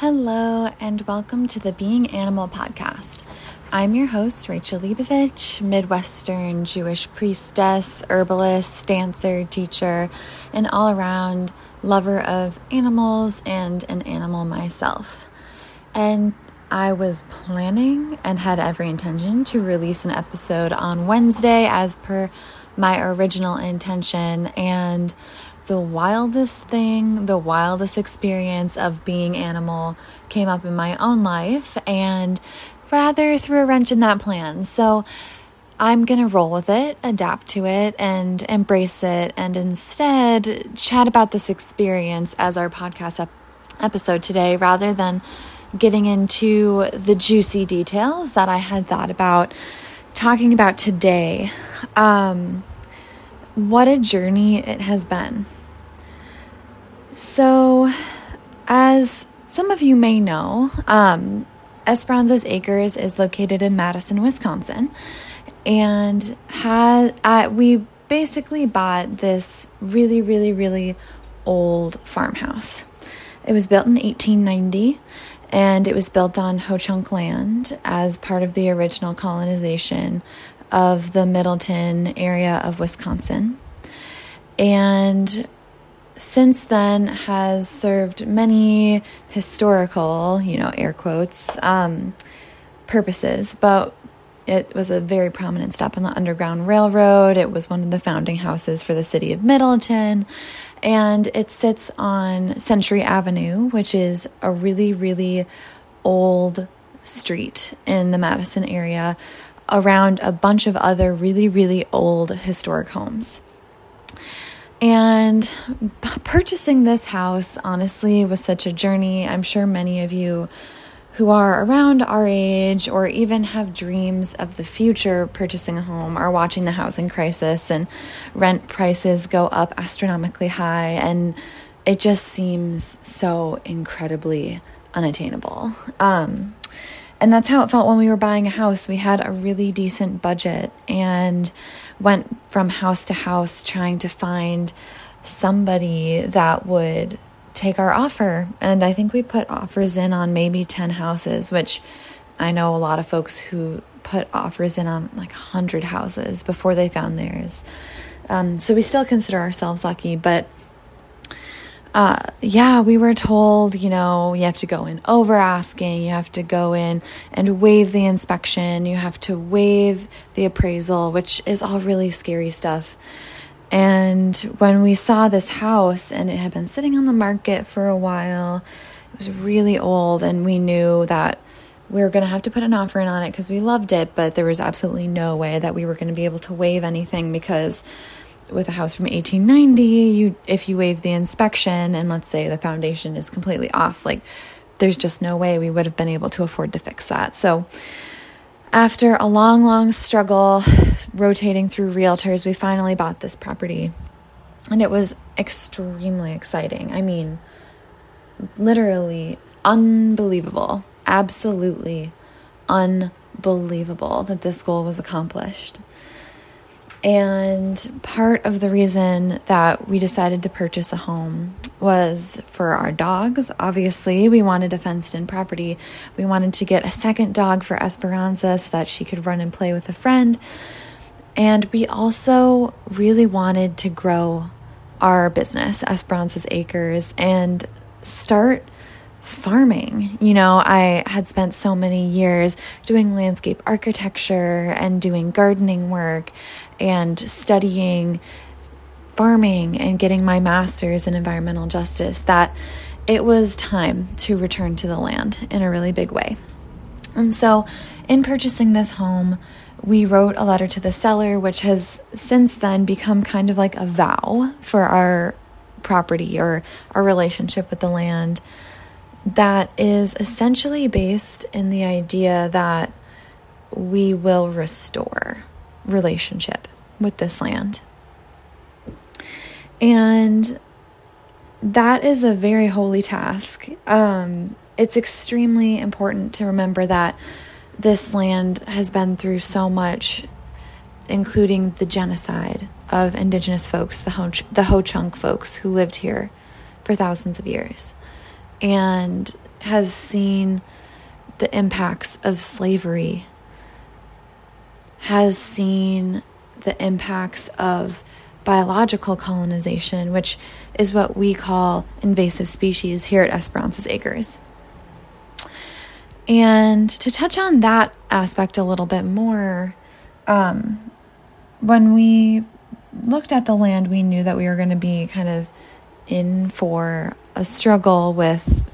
Hello, and welcome to the Being Animal podcast. I'm your host, Rachel Leibovich, Midwestern Jewish priestess, herbalist, dancer, teacher, and all around lover of animals and an animal myself. And I was planning and had every intention to release an episode on Wednesday as per my original intention. And the wildest thing, the wildest experience of being animal came up in my own life and rather threw a wrench in that plan. So I'm going to roll with it, adapt to it, and embrace it, and instead chat about this experience as our podcast ep- episode today rather than getting into the juicy details that I had thought about talking about today. Um, what a journey it has been. So, as some of you may know, um, Esperanza's Acres is located in Madison, Wisconsin, and had uh, we basically bought this really, really, really old farmhouse. It was built in 1890 and it was built on Ho Chunk land as part of the original colonization of the Middleton area of Wisconsin. And since then has served many historical, you know, air quotes, um, purposes, but it was a very prominent stop on the Underground Railroad. It was one of the founding houses for the city of Middleton. And it sits on Century Avenue, which is a really, really old street in the Madison area around a bunch of other really, really old historic homes. And purchasing this house, honestly, was such a journey. I'm sure many of you who are around our age or even have dreams of the future purchasing a home are watching the housing crisis and rent prices go up astronomically high. And it just seems so incredibly unattainable. Um, and that's how it felt when we were buying a house. We had a really decent budget and went from house to house trying to find somebody that would take our offer. And I think we put offers in on maybe 10 houses, which I know a lot of folks who put offers in on like 100 houses before they found theirs. Um, so we still consider ourselves lucky, but uh, yeah, we were told, you know, you have to go in over asking, you have to go in and waive the inspection, you have to waive the appraisal, which is all really scary stuff. And when we saw this house and it had been sitting on the market for a while, it was really old, and we knew that we were going to have to put an offer in on it because we loved it, but there was absolutely no way that we were going to be able to waive anything because with a house from 1890, you if you waive the inspection and let's say the foundation is completely off, like there's just no way we would have been able to afford to fix that. So after a long, long struggle rotating through realtors, we finally bought this property. And it was extremely exciting. I mean, literally unbelievable. Absolutely unbelievable that this goal was accomplished. And part of the reason that we decided to purchase a home was for our dogs. Obviously, we wanted a fenced in property. We wanted to get a second dog for Esperanza so that she could run and play with a friend. And we also really wanted to grow our business, Esperanza's Acres, and start farming. You know, I had spent so many years doing landscape architecture and doing gardening work and studying farming and getting my master's in environmental justice that it was time to return to the land in a really big way. And so, in purchasing this home, we wrote a letter to the seller, which has since then become kind of like a vow for our property or our relationship with the land that is essentially based in the idea that we will restore relationship with this land. And that is a very holy task. Um, it's extremely important to remember that this land has been through so much, including the genocide of indigenous folks, the Ho, the Ho Chunk folks who lived here for thousands of years and has seen the impacts of slavery, has seen the impacts of biological colonization, which is what we call invasive species here at Esperanza's Acres. And to touch on that aspect a little bit more, um, when we looked at the land, we knew that we were going to be kind of in for a struggle with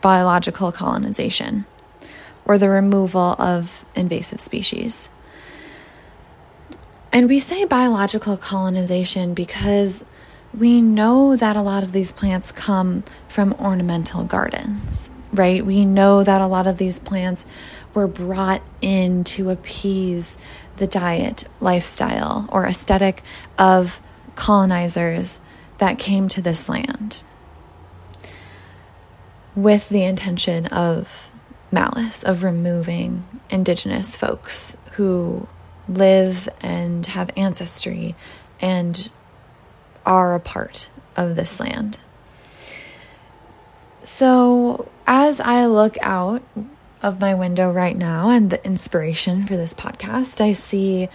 biological colonization or the removal of invasive species. And we say biological colonization because we know that a lot of these plants come from ornamental gardens, right? We know that a lot of these plants were brought in to appease the diet, lifestyle, or aesthetic of colonizers that came to this land with the intention of malice, of removing indigenous folks who live and have ancestry and are a part of this land. So, as I look out of my window right now and the inspiration for this podcast, I see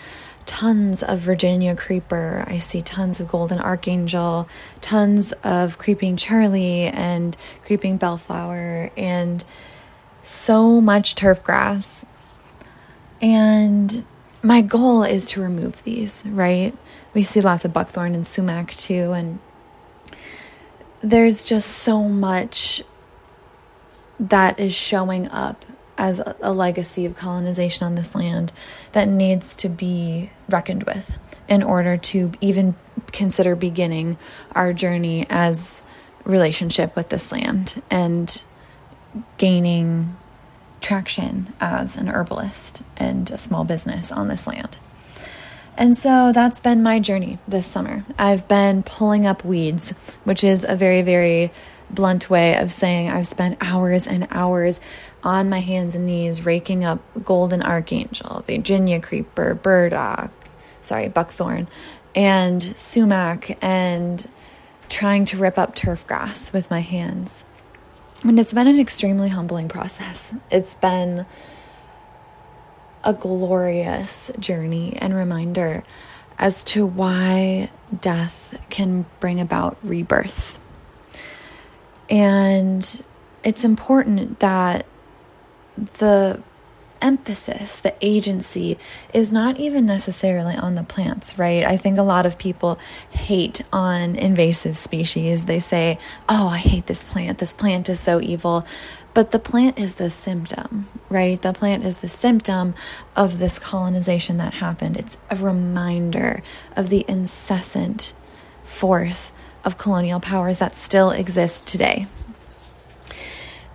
tons of Virginia creeper. I see tons of golden archangel, tons of creeping Charlie and creeping bellflower, and so much turf grass. And my goal is to remove these, right? We see lots of buckthorn and sumac too, and there's just so much that is showing up as a, legacy of colonization on this land that needs to be reckoned with in order to even consider beginning our journey as relationship with this land and gaining traction as an herbalist and a small business on this land. And so that's been my journey this summer. I've been pulling up weeds, which is a very, very blunt way of saying I've spent hours and hours on my hands and knees raking up golden archangel, Virginia creeper, burdock, sorry, buckthorn, and sumac, and trying to rip up turf grass with my hands. And it's been an extremely humbling process. It's been a glorious journey and reminder as to why death can bring about rebirth. And it's important that the emphasis, the agency is not even necessarily on the plants, right? I think a lot of people hate on invasive species. They say, oh, I hate this plant. This plant is so evil. But the plant is the symptom, right? The plant is the symptom of this colonization that happened. It's a reminder of the incessant force of colonial powers that still exist today.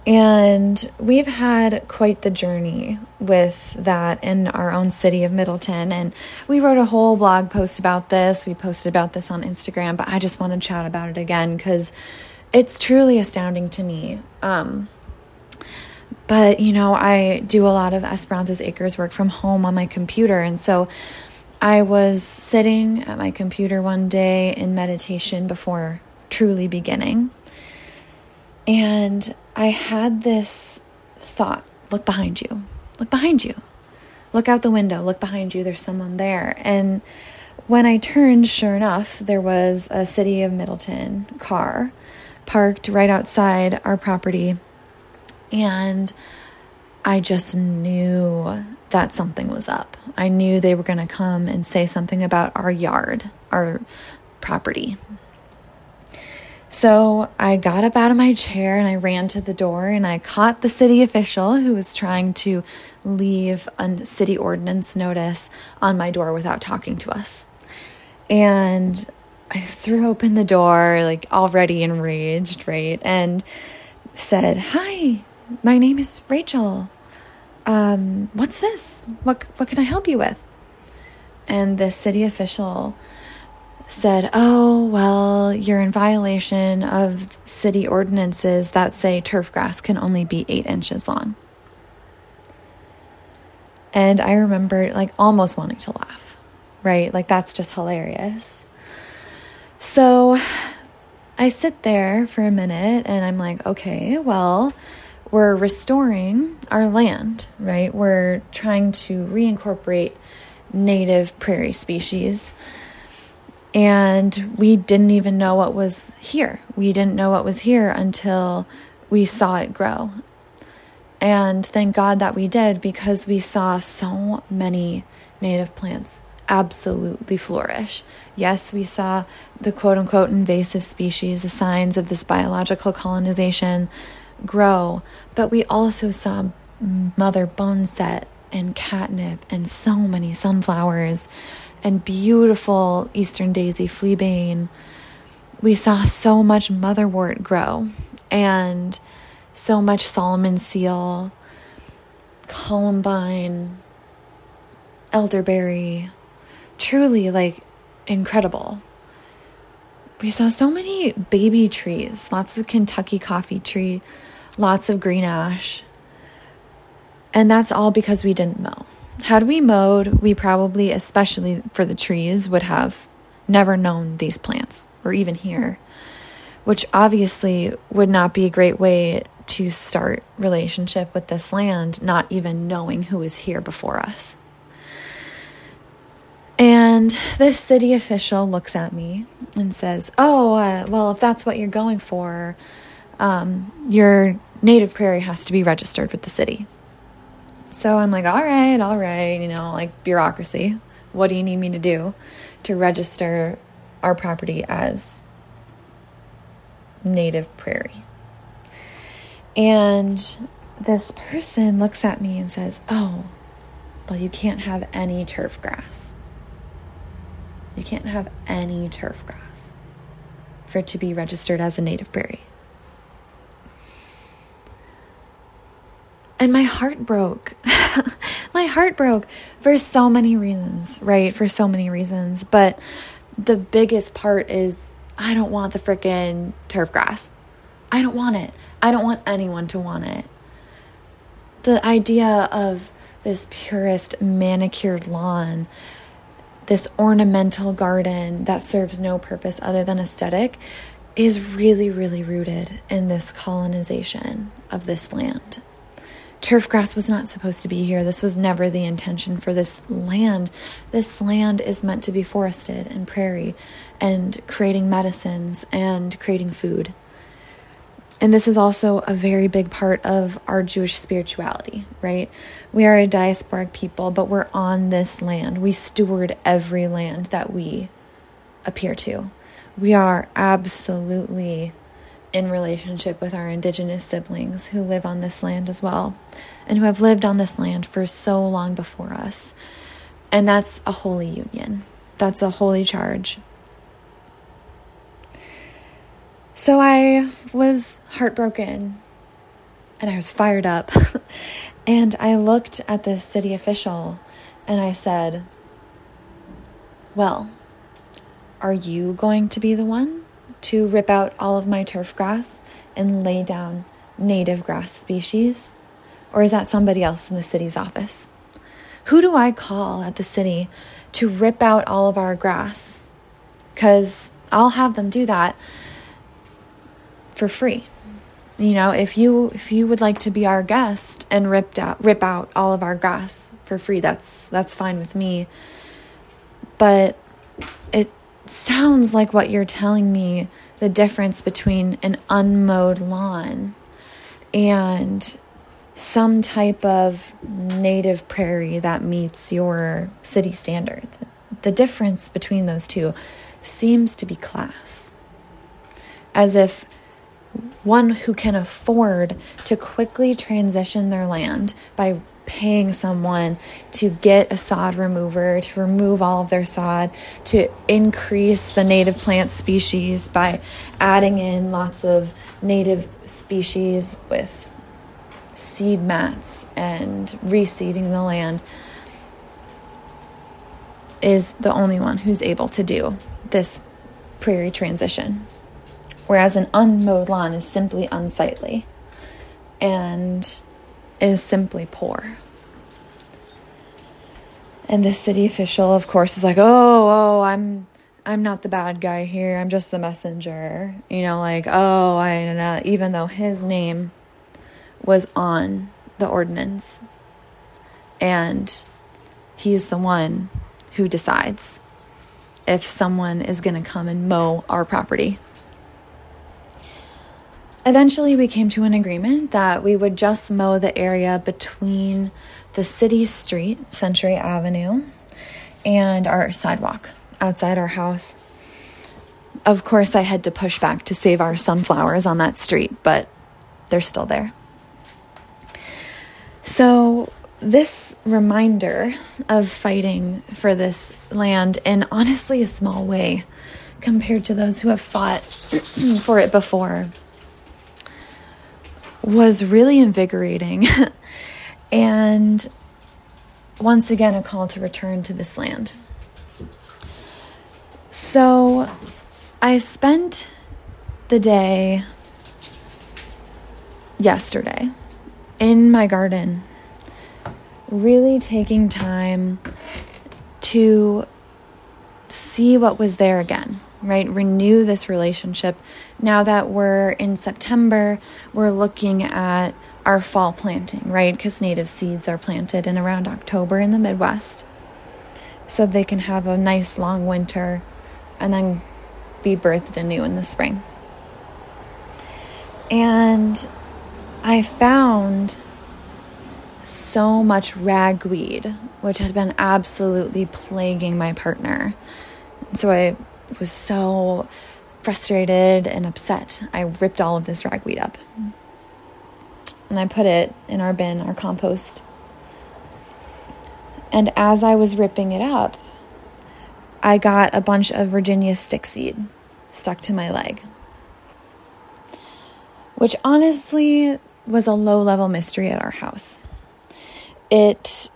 And we've had quite the journey with that in our own city of Middleton. And we wrote a whole blog post about this. We posted about this on Instagram, but I just want to chat about it again because it's truly astounding to me. Um, but, you know, I do a lot of Esperanza's Acres work from home on my computer. And so I was sitting at my computer one day in meditation before truly beginning. And I had this thought look behind you, look behind you, look out the window, look behind you, there's someone there. And when I turned, sure enough, there was a City of Middleton car parked right outside our property. And I just knew that something was up. I knew they were going to come and say something about our yard, our property. So I got up out of my chair and I ran to the door and I caught the city official who was trying to leave a city ordinance notice on my door without talking to us. And I threw open the door, like already enraged, right? And said, Hi, my name is Rachel. Um, what's this? What, what can I help you with? And the city official said, Oh, well, you're in violation of city ordinances that say turf grass can only be eight inches long. And I remember like almost wanting to laugh, right? Like that's just hilarious. So I sit there for a minute and I'm like, okay, well, we're restoring our land, right? We're trying to reincorporate native prairie species. And we didn't even know what was here. We didn't know what was here until we saw it grow. And thank God that we did because we saw so many native plants absolutely flourish. Yes, we saw the quote unquote invasive species, the signs of this biological colonization grow, but we also saw mother boneset and catnip and so many sunflowers and beautiful eastern daisy fleabane. We saw so much motherwort grow and so much Solomon seal, columbine, elderberry, truly like incredible. We saw so many baby trees, lots of Kentucky coffee tree, lots of green ash. And that's all because we didn't mow. Had we mowed, we probably, especially for the trees, would have never known these plants or even here, which obviously would not be a great way to start relationship with this land, not even knowing who is here before us. And this city official looks at me and says, Oh, uh, well, if that's what you're going for, um, your native prairie has to be registered with the city. So I'm like, All right, all right, you know, like bureaucracy. What do you need me to do to register our property as native prairie? And this person looks at me and says, Oh, well, you can't have any turf grass. You can't have any turf grass for it to be registered as a native prairie. And my heart broke. my heart broke for so many reasons, right? For so many reasons. But the biggest part is I don't want the freaking turf grass. I don't want it. I don't want anyone to want it. The idea of this purest manicured lawn this ornamental garden that serves no purpose other than aesthetic is really, really rooted in this colonization of this land. Turf grass was not supposed to be here. This was never the intention for this land. This land is meant to be forested and prairie and creating medicines and creating food. And this is also a very big part of our Jewish spirituality, right? We are a diasporic people, but we're on this land. We steward every land that we appear to. We are absolutely in relationship with our indigenous siblings who live on this land as well and who have lived on this land for so long before us. And that's a holy union, that's a holy charge. So I was heartbroken and I was fired up. and I looked at this city official and I said, Well, are you going to be the one to rip out all of my turf grass and lay down native grass species? Or is that somebody else in the city's office? Who do I call at the city to rip out all of our grass? Because I'll have them do that for free. You know, if you if you would like to be our guest and ripped out rip out all of our grass for free, that's that's fine with me. But it sounds like what you're telling me the difference between an unmowed lawn and some type of native prairie that meets your city standards. The difference between those two seems to be class. As if one who can afford to quickly transition their land by paying someone to get a sod remover to remove all of their sod, to increase the native plant species by adding in lots of native species with seed mats and reseeding the land, is the only one who's able to do this prairie transition. Whereas an unmowed lawn is simply unsightly. And is simply poor. And the city official, of course, is like, "Oh, oh, I'm I'm not the bad guy here. I'm just the messenger." You know, like, "Oh, I know," even though his name was on the ordinance. And he's the one who decides if someone is going to come and mow our property. Eventually, we came to an agreement that we would just mow the area between the city street, Century Avenue, and our sidewalk outside our house. Of course, I had to push back to save our sunflowers on that street, but they're still there. So, this reminder of fighting for this land in honestly a small way compared to those who have fought for it before was really invigorating and once again a call to return to this land. So I spent the day yesterday in my garden, really taking time to see what was there again, right? Renew this relationship. Now that we're in September, we're looking at our fall planting, right? Because native seeds are planted in around October in the Midwest. So they can have a nice long winter and then be birthed anew in the spring. And I found so much ragweed, which had been absolutely plaguing my partner. So I was so frustrated and upset. I ripped all of this ragweed up and I put it in our bin, our compost. And as I was ripping it up, I got a bunch of Virginia stick seed stuck to my leg, which honestly was a low level mystery at our house. It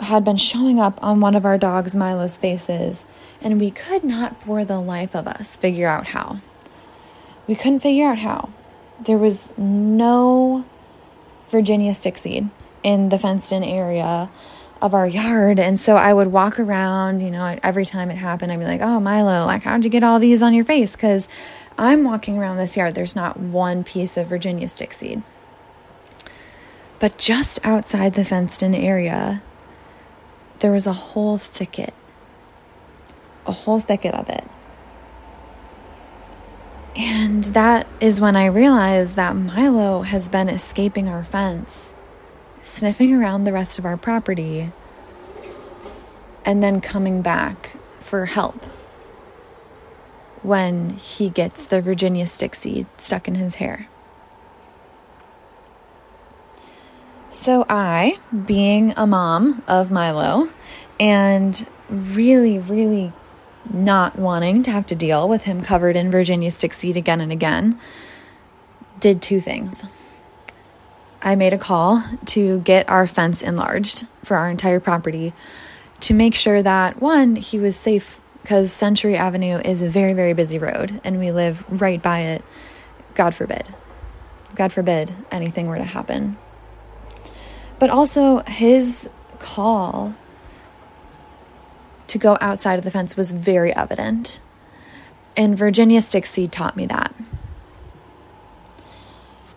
had been showing up on one of our dogs, Milo's faces, and we could not, for the life of us, figure out how. We couldn't figure out how. There was no Virginia stick seed in the fenced in area of our yard. And so I would walk around, you know, every time it happened, I'd be like, oh, Milo, like, how'd you get all these on your face? Because I'm walking around this yard, there's not one piece of Virginia stick seed. But just outside the fenced in area, there was a whole thicket, a whole thicket of it. And that is when I realized that Milo has been escaping our fence sniffing around the rest of our property, and then coming back for help when he gets the Virginia stick seed stuck in his hair. So, I, being a mom of Milo and really, really not wanting to have to deal with him covered in Virginia stick seed again and again, did two things. I made a call to get our fence enlarged for our entire property to make sure that one, he was safe because Century Avenue is a very, very busy road and we live right by it. God forbid. God forbid anything were to happen. But also, his call to go outside of the fence was very evident. And Virginia Stick Seed taught me that.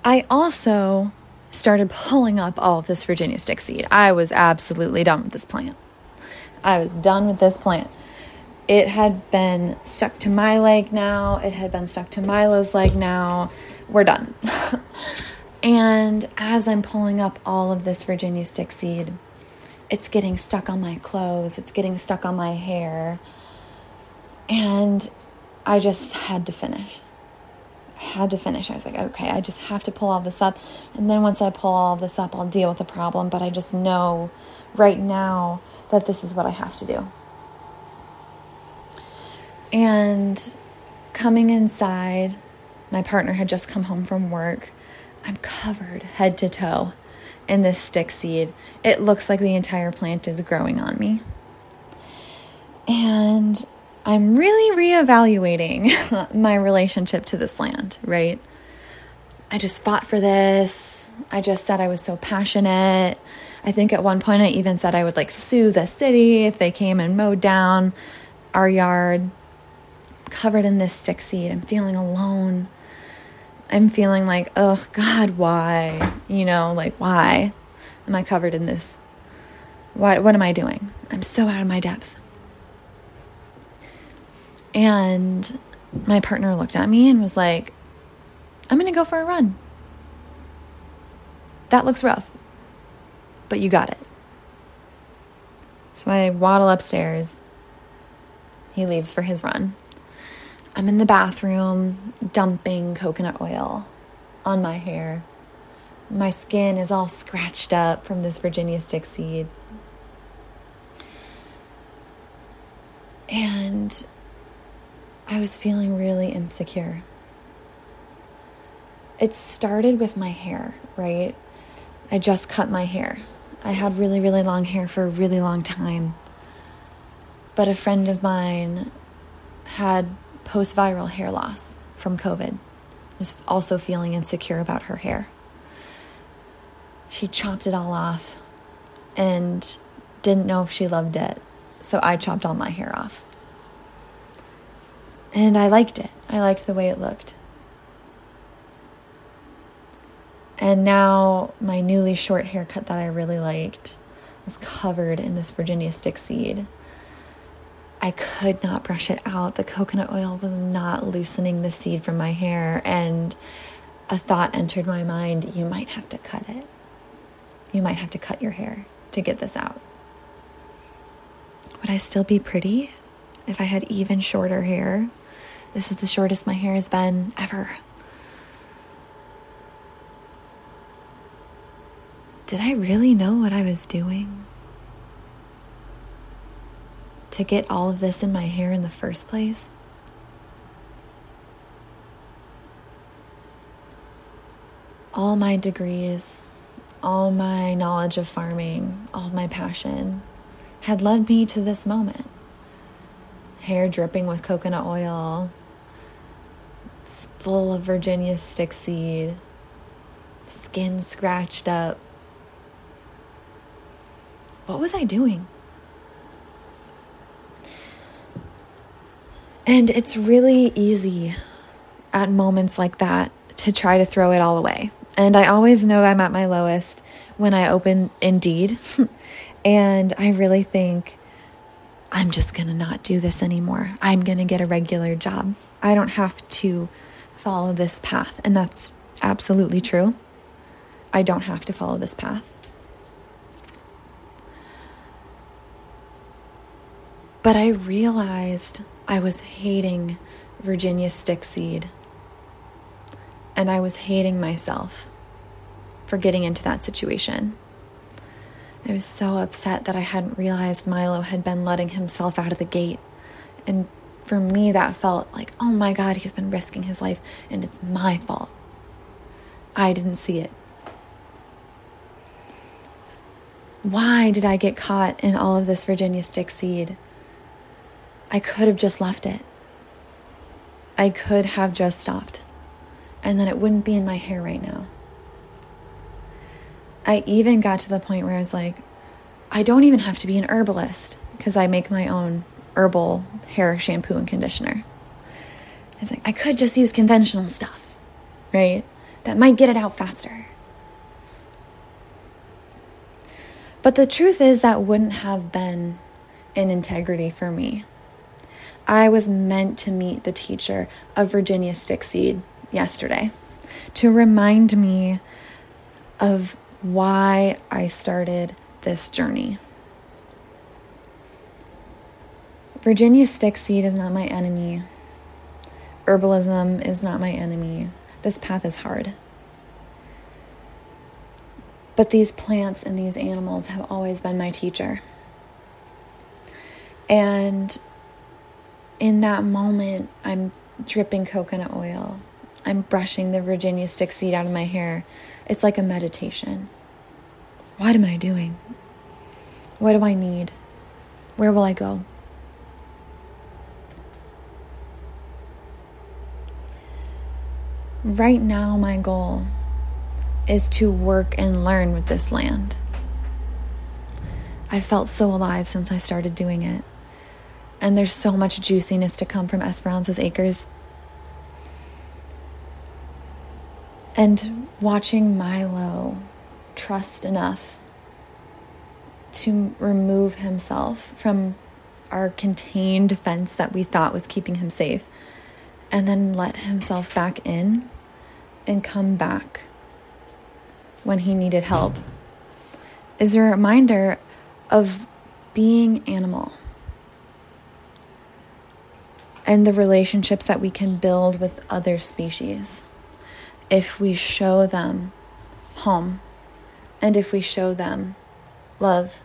I also started pulling up all of this Virginia stick seed. I was absolutely done with this plant. I was done with this plant. It had been stuck to my leg now, it had been stuck to Milo's leg now. We're done. and as I'm pulling up all of this Virginia stick seed, it's getting stuck on my clothes, it's getting stuck on my hair. And I just had to finish I had to finish. I was like, okay, I just have to pull all this up. And then once I pull all this up, I'll deal with the problem. But I just know right now that this is what I have to do. And coming inside, my partner had just come home from work. I'm covered head to toe in this stick seed. It looks like the entire plant is growing on me. And I'm really reevaluating my relationship to this land, right? I just fought for this. I just said I was so passionate. I think at one point I even said I would like sue the city if they came and mowed down our yard. Covered in this stick seed. I'm feeling alone. I'm feeling like, oh God, why? You know, like, why am I covered in this? What, what am I doing? I'm so out of my depth. And my partner looked at me and was like, I'm to go for a run. That looks rough, but you got it. So I waddle upstairs. He leaves for his run. I'm in the bathroom dumping coconut oil on my hair. My skin is all scratched up from this Virginia stick seed. And I was feeling really insecure. It started with my hair, right? I just cut my hair. I had really, really long hair for a really long time. But a friend of mine had post viral hair loss from COVID, was also feeling insecure about her hair. She chopped it all off and didn't know if she loved it. So I chopped all my hair off. And I liked it. I liked the way it looked. And now my newly short haircut that I really liked was covered in this Virginia stick seed. I could not brush it out. The coconut oil was not loosening the seed from my hair. And a thought entered my mind you might have to cut it. You might have to cut your hair to get this out. Would I still be pretty if I had even shorter hair? This is the shortest my hair has been ever. Did I really know what I was doing? To get all of this in my hair in the first place? All my degrees, all my knowledge of farming, all my passion had led me to this moment. Hair dripping with coconut oil, full of Virginia stick seed, skin scratched up. What was I doing? And it's really easy at moments like that to try to throw it all away. And I always know I'm at my lowest when I open Indeed. and I really think I'm just going to not do this anymore. I'm going to get a regular job. I don't have to follow this path. And that's absolutely true. I don't have to follow this path. But I realized I was hating Virginia Stickseed. And I was hating myself for getting into that situation. I was so upset that I hadn't realized Milo had been letting himself out of the gate. And for me, that felt like, oh my God, he's been risking his life, and it's my fault. I didn't see it. Why did I get caught in all of this Virginia stick seed? I could have just left it. I could have just stopped. And then it wouldn't be in my hair right now. I even got to the point where I was like, I don't even have to be an herbalist because I make my own herbal hair shampoo and conditioner. I was like, I could just use conventional stuff, right? That might get it out faster. But the truth is, that wouldn't have been an integrity for me. I was meant to meet the teacher of Virginia Stickseed yesterday to remind me of why I started this journey. Virginia Stickseed is not my enemy. Herbalism is not my enemy. This path is hard. But these plants and these animals have always been my teacher. And in that moment, I'm dripping coconut oil. I'm brushing the Virginia stick seed out of my hair. It's like a meditation. What am I doing? What do I need? Where will I go? Right now, my goal is to work and learn with this land. I felt so alive since I started doing it and there's so much juiciness to come from Esperanza's acres. And watching Milo trust enough to remove himself from our contained fence that we thought was keeping him safe and then let himself back in and come back when he needed help is a reminder of being animal and the relationships that we can build with other species if we show them home and if we show them love.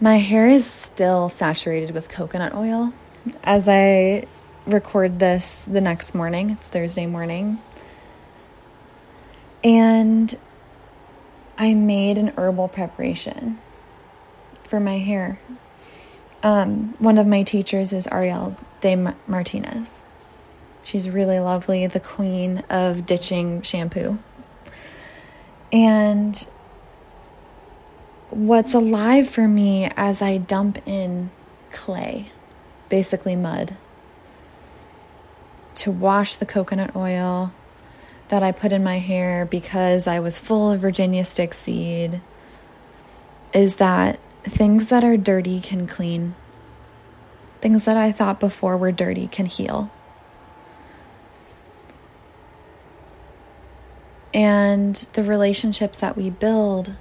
My hair is still saturated with coconut oil as I record this the next morning. It's Thursday morning. And I made an herbal preparation for my hair. Um, one of my teachers is Ariel de Martinez. She's really lovely, the queen of ditching shampoo. And what's alive for me as I dump in clay, basically mud, to wash the coconut oil that I put in my hair because I was full of Virginia stick seed is that things that are dirty can clean. Things that I thought before were dirty can heal. And the relationships that we build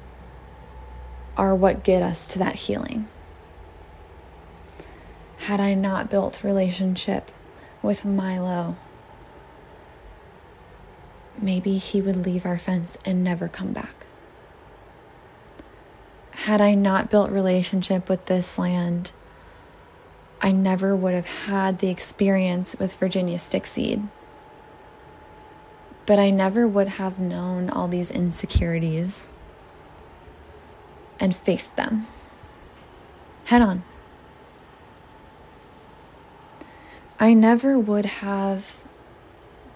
are what get us to that healing. Had I not built relationship with Milo, maybe he would leave our fence and never come back. Had I not built relationship with this land, I never would have had the experience with Virginia stickseed. But I never would have known all these insecurities and faced them head on. I never would have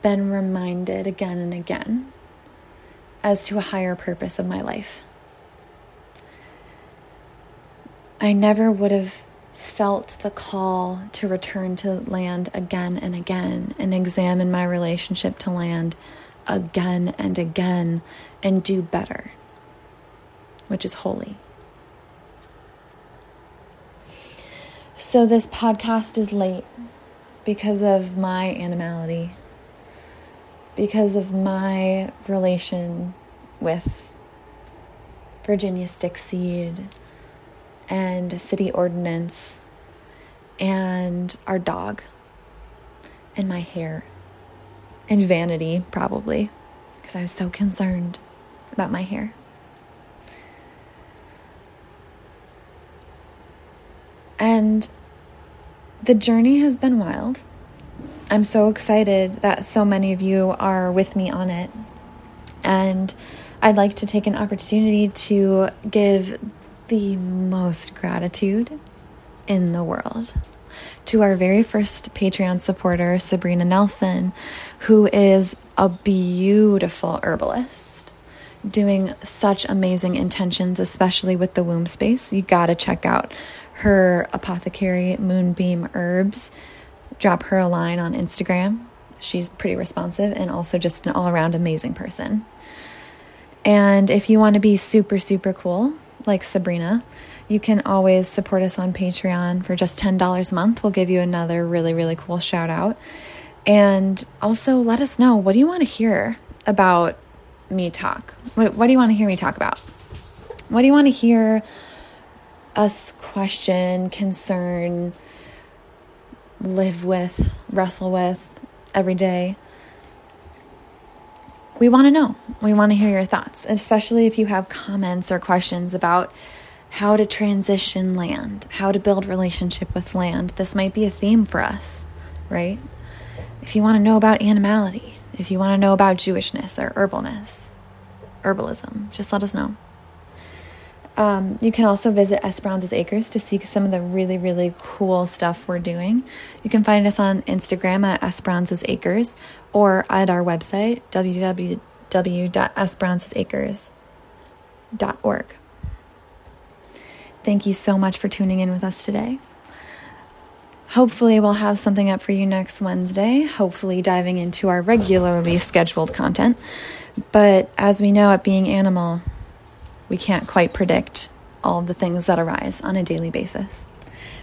been reminded again and again as to a higher purpose of my life. I never would have felt the call to return to land again and again and examine my relationship to land again and again and do better, which is holy. So, this podcast is late because of my animality, because of my relation with Virginia Stickseed and city ordinance and our dog and my hair and vanity, probably, because I was so concerned about my hair. And the journey has been wild. I'm so excited that so many of you are with me on it. And I'd like to take an opportunity to give the most gratitude in the world to our very first Patreon supporter, Sabrina Nelson, who is a beautiful herbalist doing such amazing intentions, especially with the womb space. You gotta check out her apothecary Moonbeam Herbs. Drop her a line on Instagram. She's pretty responsive and also just an all around amazing person. And if you want to be super, super cool, like Sabrina, you can always support us on Patreon for just $10 a month. We'll give you another really, really cool shout out. And also let us know what do you want to hear about me talk? What, what do you want to hear me talk about? What do you want to hear us question, concern, live with, wrestle with every day? We want to know. We want to hear your thoughts, especially if you have comments or questions about how to transition land, how to build relationship with land. This might be a theme for us, right? If you want to know about animality, if you want to know about Jewishness or herbalness, herbalism, just let us know. Um, you can also visit Esperanza's Acres to see some of the really, really cool stuff we're doing. You can find us on Instagram at Esperanza's Acres or at our website, www.esperanzasacres.org. Thank you so much for tuning in with us today. Hopefully, we'll have something up for you next Wednesday, hopefully, diving into our regularly scheduled content. But as we know, at being animal, we can't quite predict all the things that arise on a daily basis.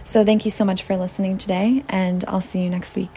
So, thank you so much for listening today, and I'll see you next week.